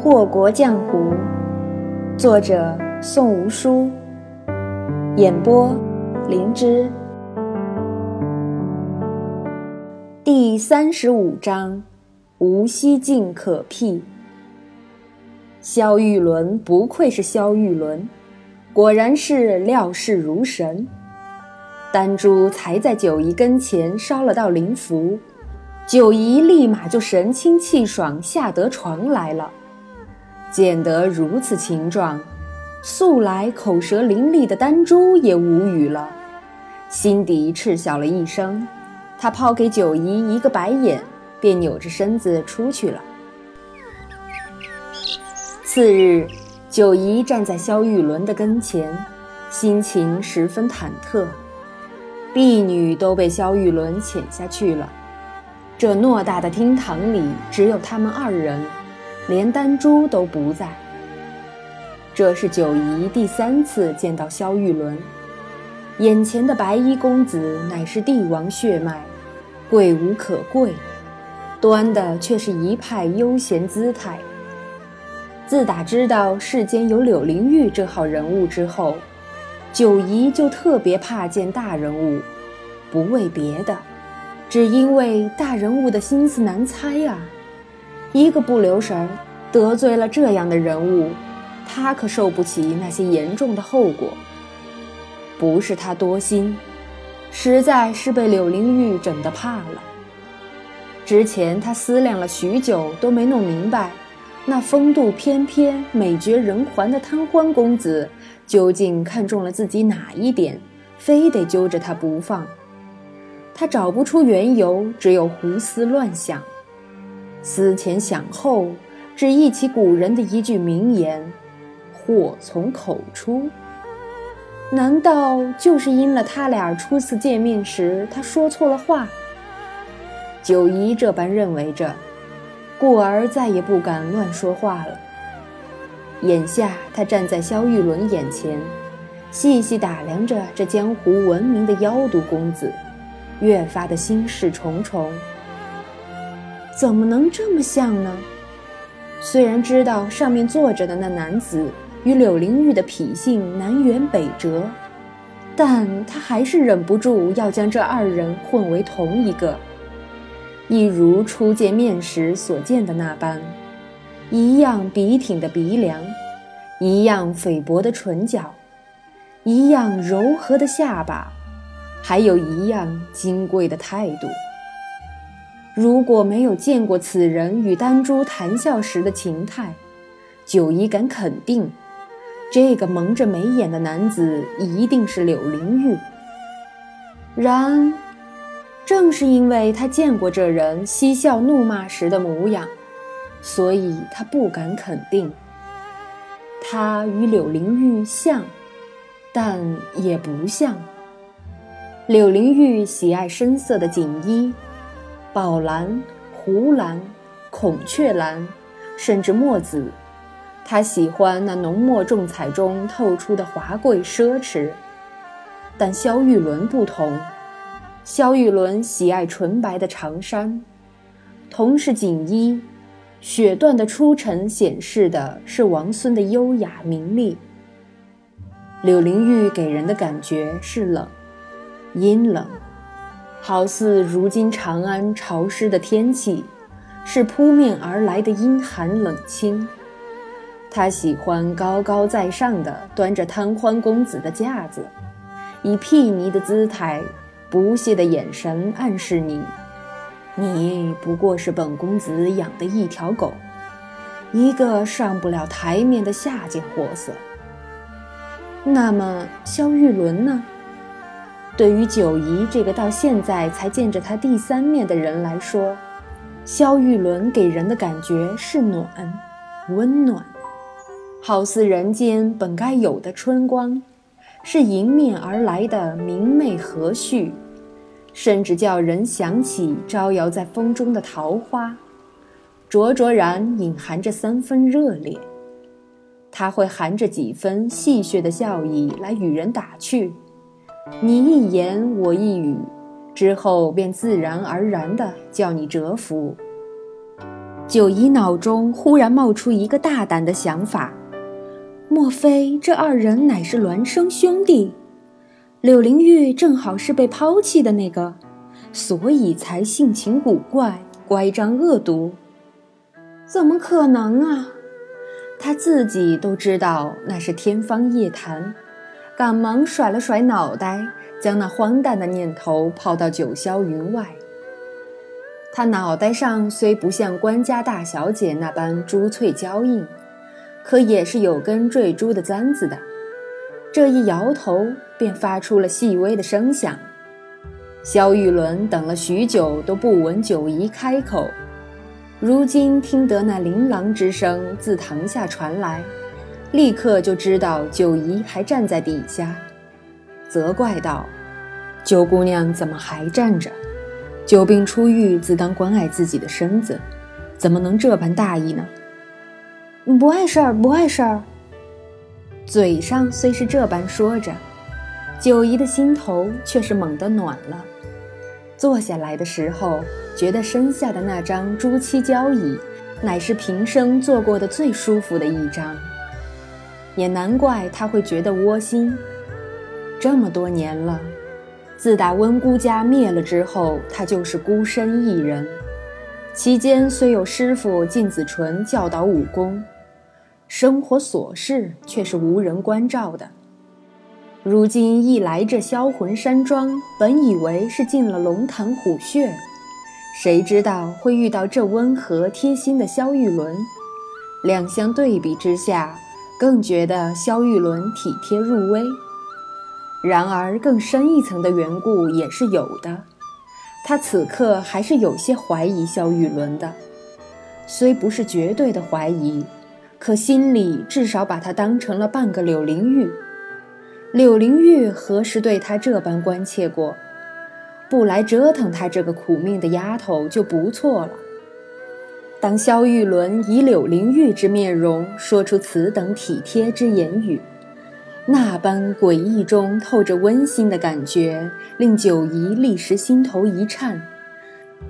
祸国江湖，作者宋无书，演播灵芝。第三十五章：无西境可辟。萧玉伦不愧是萧玉伦，果然是料事如神。丹珠才在九姨跟前烧了道灵符，九姨立马就神清气爽下得床来了。见得如此情状，素来口舌伶俐的丹珠也无语了，心底嗤笑了一声。他抛给九姨一个白眼，便扭着身子出去了。次日，九姨站在萧玉伦的跟前，心情十分忐忑。婢女都被萧玉伦遣下去了，这偌大的厅堂里只有他们二人，连丹珠都不在。这是九姨第三次见到萧玉伦，眼前的白衣公子乃是帝王血脉，贵无可贵，端的却是一派悠闲姿态。自打知道世间有柳灵玉这号人物之后。九姨就特别怕见大人物，不为别的，只因为大人物的心思难猜啊！一个不留神得罪了这样的人物，他可受不起那些严重的后果。不是他多心，实在是被柳灵玉整得怕了。之前他思量了许久，都没弄明白，那风度翩翩、美绝人寰的贪欢公子。究竟看中了自己哪一点，非得揪着他不放？他找不出缘由，只有胡思乱想。思前想后，只忆起古人的一句名言：“祸从口出。”难道就是因了他俩初次见面时他说错了话？九姨这般认为着，故而再也不敢乱说话了。眼下，他站在萧玉伦眼前，细细打量着这江湖闻名的妖毒公子，越发的心事重重。怎么能这么像呢？虽然知道上面坐着的那男子与柳灵玉的脾性南辕北辙，但他还是忍不住要将这二人混为同一个，一如初见面时所见的那般。一样笔挺的鼻梁，一样菲薄的唇角，一样柔和的下巴，还有一样金贵的态度。如果没有见过此人与丹珠谈笑时的情态，九姨敢肯定，这个蒙着眉眼的男子一定是柳灵玉。然，正是因为他见过这人嬉笑怒骂时的模样。所以他不敢肯定，他与柳灵玉像，但也不像。柳灵玉喜爱深色的锦衣，宝蓝、湖蓝、孔雀蓝，甚至墨紫。他喜欢那浓墨重彩中透出的华贵奢侈。但萧玉伦不同，萧玉伦喜爱纯白的长衫，同是锦衣。雪缎的出尘显示的是王孙的优雅名丽。柳灵玉给人的感觉是冷，阴冷，好似如今长安潮湿的天气，是扑面而来的阴寒冷清。他喜欢高高在上的端着贪欢公子的架子，以睥睨的姿态，不屑的眼神暗示你。你不过是本公子养的一条狗，一个上不了台面的下贱货色。那么萧玉伦呢？对于九姨这个到现在才见着他第三面的人来说，萧玉伦给人的感觉是暖、温暖，好似人间本该有的春光，是迎面而来的明媚和煦。甚至叫人想起招摇在风中的桃花，灼灼然隐含着三分热烈。他会含着几分戏谑的笑意来与人打趣，你一言我一语，之后便自然而然地叫你折服。九姨脑中忽然冒出一个大胆的想法：莫非这二人乃是孪生兄弟？柳灵玉正好是被抛弃的那个，所以才性情古怪、乖张恶毒。怎么可能啊？他自己都知道那是天方夜谭，赶忙甩了甩脑袋，将那荒诞的念头抛到九霄云外。他脑袋上虽不像官家大小姐那般珠翠娇硬，可也是有根坠珠的簪子的。这一摇头，便发出了细微的声响。萧玉伦等了许久，都不闻九姨开口。如今听得那琳琅之声自堂下传来，立刻就知道九姨还站在底下，责怪道：“九姑娘怎么还站着？久病初愈，自当关爱自己的身子，怎么能这般大意呢？”“不碍事儿，不碍事儿。”嘴上虽是这般说着，九姨的心头却是猛地暖了。坐下来的时候，觉得身下的那张朱漆交椅，乃是平生坐过的最舒服的一张。也难怪他会觉得窝心。这么多年了，自打温姑家灭了之后，他就是孤身一人。期间虽有师傅靳子纯教导武功，生活琐事却是无人关照的。如今一来这销魂山庄，本以为是进了龙潭虎穴，谁知道会遇到这温和贴心的萧玉伦。两相对比之下，更觉得萧玉伦体贴入微。然而更深一层的缘故也是有的，他此刻还是有些怀疑萧玉伦的，虽不是绝对的怀疑，可心里至少把他当成了半个柳灵玉。柳灵玉何时对他这般关切过？不来折腾他这个苦命的丫头就不错了。当萧玉伦以柳灵玉之面容说出此等体贴之言语，那般诡异中透着温馨的感觉，令九姨立时心头一颤，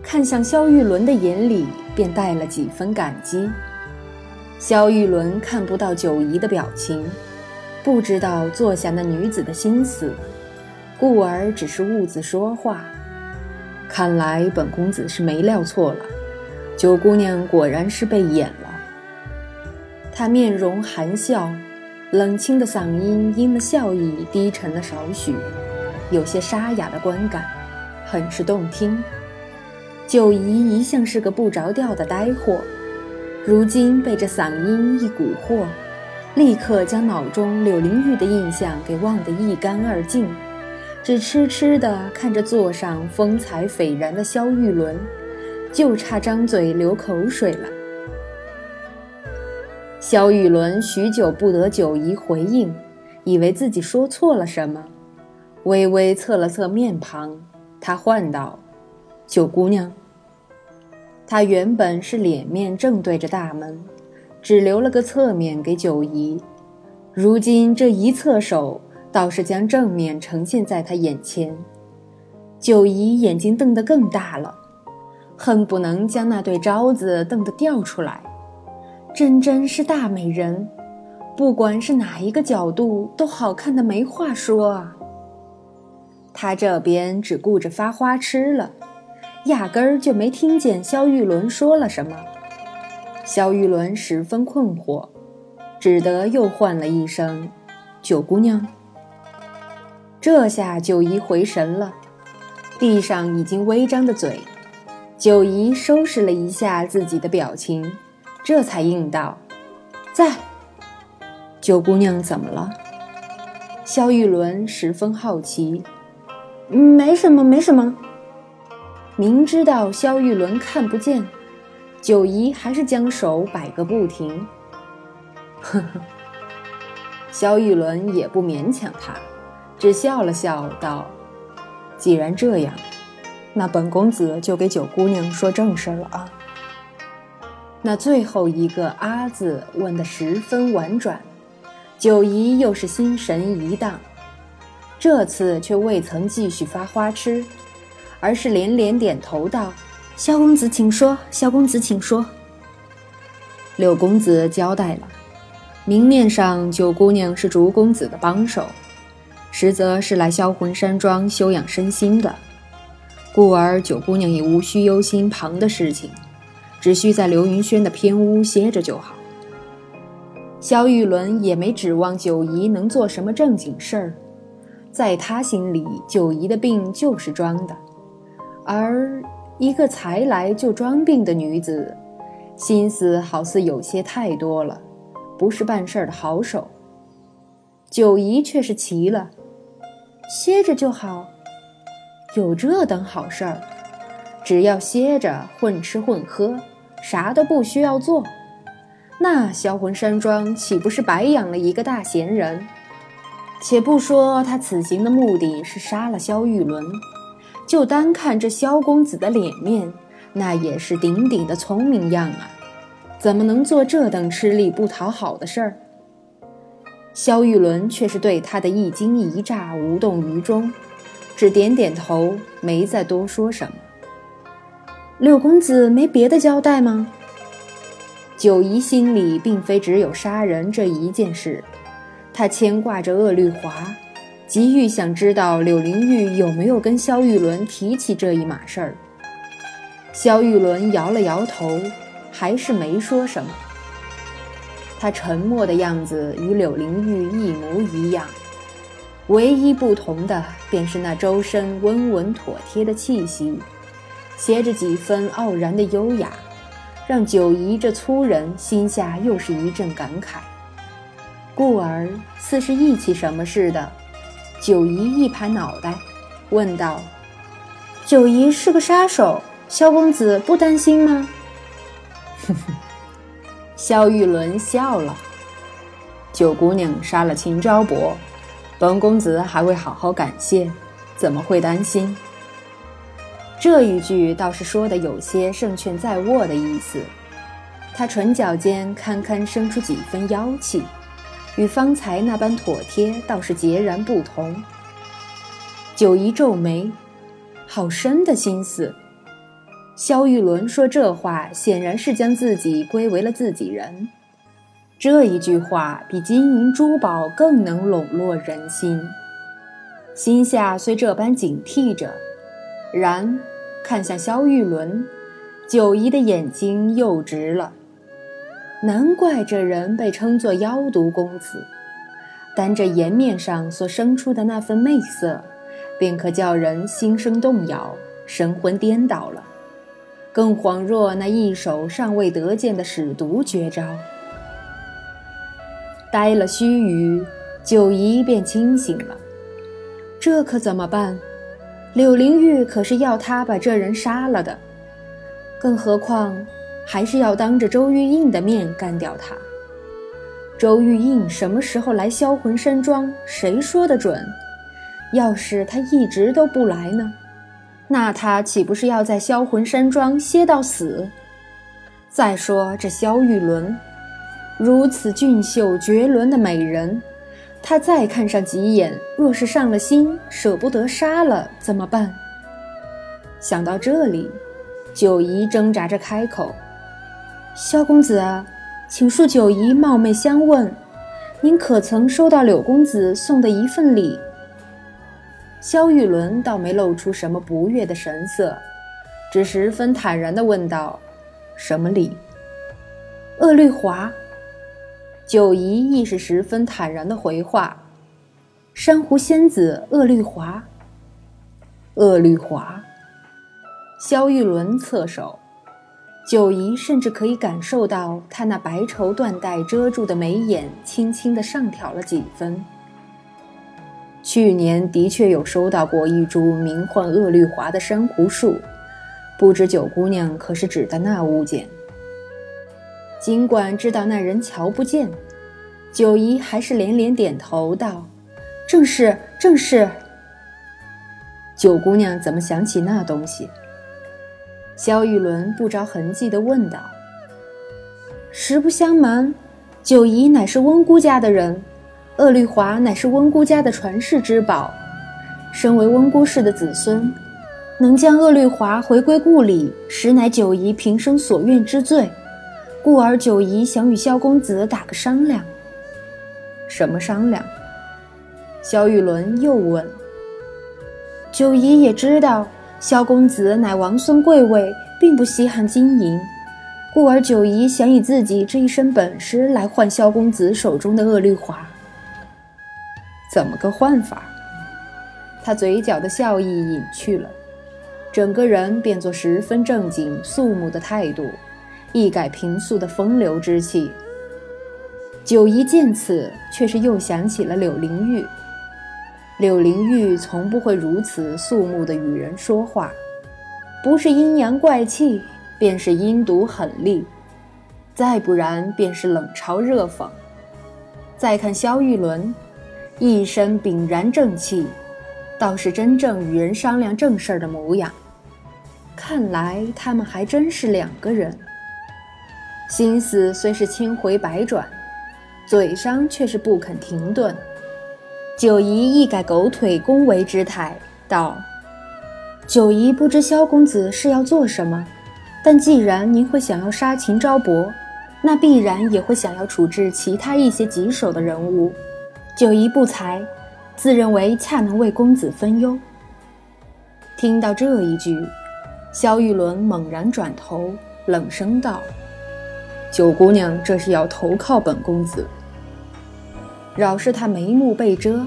看向萧玉伦的眼里便带了几分感激。萧玉伦看不到九姨的表情。不知道坐下那女子的心思，故而只是兀自说话。看来本公子是没料错了，九姑娘果然是被演了。她面容含笑，冷清的嗓音因了笑意低沉了少许，有些沙哑的观感，很是动听。九姨一向是个不着调的呆货，如今被这嗓音一蛊惑。立刻将脑中柳灵玉的印象给忘得一干二净，只痴痴地看着座上风采斐然的萧玉伦，就差张嘴流口水了。萧雨伦许久不得九姨回应，以为自己说错了什么，微微侧了侧面庞，他唤道：“九姑娘。”他原本是脸面正对着大门。只留了个侧面给九姨，如今这一侧手倒是将正面呈现在他眼前。九姨眼睛瞪得更大了，恨不能将那对招子瞪得掉出来。真真是大美人，不管是哪一个角度都好看的没话说啊。他这边只顾着发花痴了，压根儿就没听见萧玉伦说了什么。萧玉伦十分困惑，只得又唤了一声：“九姑娘。”这下九姨回神了，闭上已经微张的嘴。九姨收拾了一下自己的表情，这才应道：“在。”九姑娘怎么了？萧玉伦十分好奇。“没什么，没什么。”明知道萧玉伦看不见。九姨还是将手摆个不停。呵呵，萧玉伦也不勉强他，只笑了笑道：“既然这样，那本公子就给九姑娘说正事了啊。”那最后一个“阿”字问得十分婉转，九姨又是心神一荡，这次却未曾继续发花痴，而是连连点头道。萧公子，请说。萧公子，请说。六公子交代了，明面上九姑娘是竹公子的帮手，实则是来销魂山庄休养身心的，故而九姑娘也无需忧心旁的事情，只需在刘云轩的偏屋歇着就好。萧玉伦也没指望九姨能做什么正经事儿，在他心里，九姨的病就是装的，而一个才来就装病的女子，心思好似有些太多了，不是办事的好手。九姨却是奇了，歇着就好，有这等好事儿，只要歇着混吃混喝，啥都不需要做。那销魂山庄岂不是白养了一个大闲人？且不说他此行的目的是杀了萧玉伦，就单看这萧公子的脸面，那也是顶顶的聪明样啊！怎么能做这等吃力不讨好的事儿？萧玉伦却是对他的一惊一乍无动于衷，只点点头，没再多说什么。六公子没别的交代吗？九姨心里并非只有杀人这一件事，她牵挂着鄂绿华，急于想知道柳灵玉有没有跟萧玉伦提起这一码事儿。萧玉伦摇了摇头，还是没说什么。他沉默的样子与柳灵玉一模一样，唯一不同的便是那周身温文妥帖的气息，携着几分傲然的优雅。让九姨这粗人心下又是一阵感慨，故而似是忆起什么似的，九姨一拍脑袋，问道：“九姨是个杀手，萧公子不担心吗？”哼哼，萧玉伦笑了：“九姑娘杀了秦昭伯，本公子还会好好感谢，怎么会担心？”这一句倒是说的有些胜券在握的意思，他唇角间堪堪生出几分妖气，与方才那般妥帖倒是截然不同。九姨皱眉，好深的心思。萧玉伦说这话，显然是将自己归为了自己人。这一句话比金银珠宝更能笼络人心。心下虽这般警惕着。然，看向萧玉伦，九姨的眼睛又直了。难怪这人被称作妖毒公子，单这颜面上所生出的那份媚色，便可叫人心生动摇、神魂颠倒了。更恍若那一手尚未得见的使毒绝招。呆了须臾，九姨便清醒了。这可怎么办？柳灵玉可是要他把这人杀了的，更何况还是要当着周玉印的面干掉他。周玉印什么时候来销魂山庄，谁说得准？要是他一直都不来呢？那他岂不是要在销魂山庄歇到死？再说这萧玉伦，如此俊秀绝伦的美人。他再看上几眼，若是上了心，舍不得杀了怎么办？想到这里，九姨挣扎着开口：“萧公子啊，请恕九姨冒昧相问，您可曾收到柳公子送的一份礼？”萧玉伦倒没露出什么不悦的神色，只十分坦然地问道：“什么礼？”鄂绿华。九姨亦是十分坦然的回话：“珊瑚仙子鄂绿华。”鄂绿华。萧玉伦侧手，九姨甚至可以感受到他那白绸缎带遮住的眉眼轻轻的上挑了几分。去年的确有收到过一株名唤鄂绿华的珊瑚树，不知九姑娘可是指的那物件？尽管知道那人瞧不见，九姨还是连连点头道：“正是，正是。”九姑娘怎么想起那东西？萧玉伦不着痕迹地问道：“实不相瞒，九姨乃是温姑家的人，鄂绿华乃是温姑家的传世之宝。身为温姑氏的子孙，能将鄂绿华回归故里，实乃九姨平生所愿之最。”故而九姨想与萧公子打个商量。什么商量？萧玉伦又问。九姨也知道萧公子乃王孙贵位，并不稀罕金银，故而九姨想以自己这一身本事来换萧公子手中的恶绿华。怎么个换法？他嘴角的笑意隐去了，整个人变作十分正经肃穆的态度，一改平素的风流之气。九姨见此，却是又想起了柳灵玉。柳灵玉从不会如此肃穆地与人说话，不是阴阳怪气，便是阴毒狠厉，再不然便是冷嘲热讽。再看萧玉伦。一身凛然正气，倒是真正与人商量正事儿的模样。看来他们还真是两个人。心思虽是千回百转，嘴上却是不肯停顿。九姨一改狗腿恭维之态，道：“九姨不知萧公子是要做什么，但既然您会想要杀秦昭伯，那必然也会想要处置其他一些棘手的人物。”九姨不才，自认为恰能为公子分忧。听到这一句，萧玉伦猛然转头，冷声道：“九姑娘这是要投靠本公子？”饶是他眉目被遮，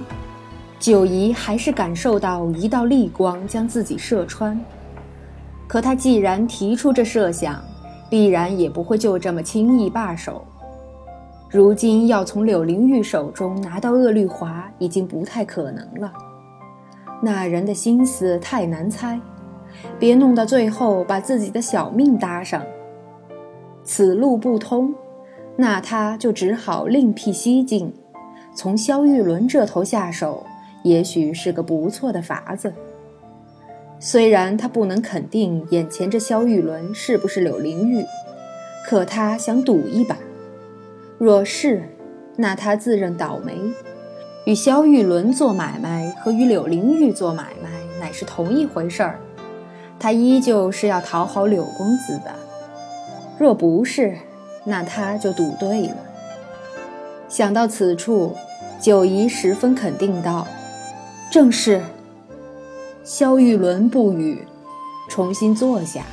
九姨还是感受到一道厉光将自己射穿。可他既然提出这设想，必然也不会就这么轻易罢手。如今要从柳灵玉手中拿到恶绿华，已经不太可能了。那人的心思太难猜，别弄到最后把自己的小命搭上。此路不通，那他就只好另辟蹊径，从萧玉伦这头下手，也许是个不错的法子。虽然他不能肯定眼前这萧玉伦是不是柳灵玉，可他想赌一把。若是，那他自认倒霉。与萧玉伦做买卖和与柳灵玉做买卖乃是同一回事儿，他依旧是要讨好柳公子的。若不是，那他就赌对了。想到此处，九姨十分肯定道：“正是。”萧玉伦不语，重新坐下，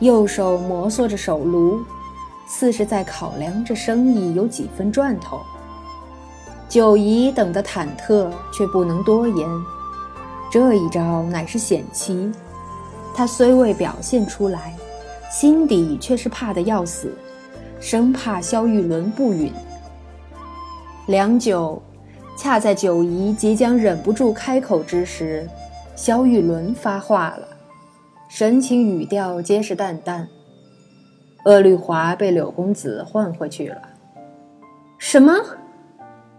右手摩挲着手炉。似是在考量这生意有几分赚头。九姨等得忐忑，却不能多言。这一招乃是险棋，他虽未表现出来，心底却是怕得要死，生怕萧玉伦不允。良久，恰在九姨即将忍不住开口之时，萧玉伦发话了，神情语调皆是淡淡。鄂绿华被柳公子换回去了。什么？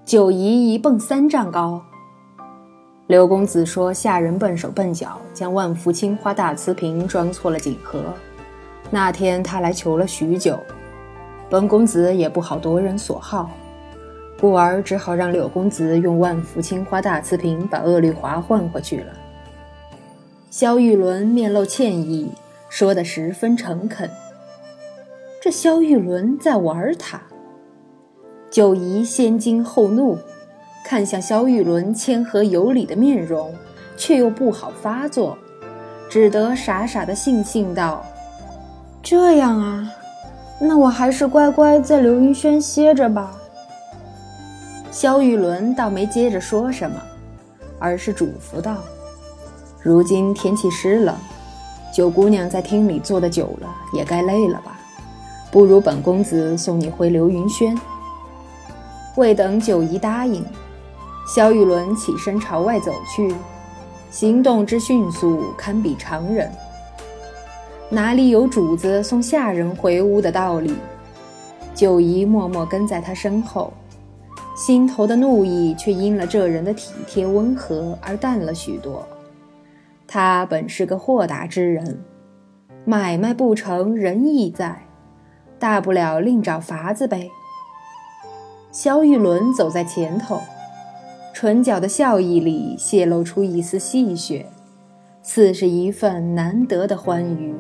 九姨一蹦三丈高。柳公子说：“下人笨手笨脚，将万福青花大瓷瓶装错了锦盒。那天他来求了许久，本公子也不好夺人所好，故而只好让柳公子用万福青花大瓷瓶把鄂绿华换回去了。”萧玉伦面露歉意，说得十分诚恳。这萧玉伦在玩他。九姨先惊后怒，看向萧玉伦谦和有礼的面容，却又不好发作，只得傻傻的悻悻道：“这样啊，那我还是乖乖在刘云轩歇着吧。”萧玉伦倒没接着说什么，而是嘱咐道：“如今天气湿冷，九姑娘在厅里坐的久了，也该累了吧。”不如本公子送你回流云轩。未等九姨答应，萧玉伦起身朝外走去，行动之迅速堪比常人。哪里有主子送下人回屋的道理？九姨默默跟在他身后，心头的怒意却因了这人的体贴温和而淡了许多。他本是个豁达之人，买卖不成仁义在。大不了另找法子呗。萧玉伦走在前头，唇角的笑意里泄露出一丝戏谑，似是一份难得的欢愉。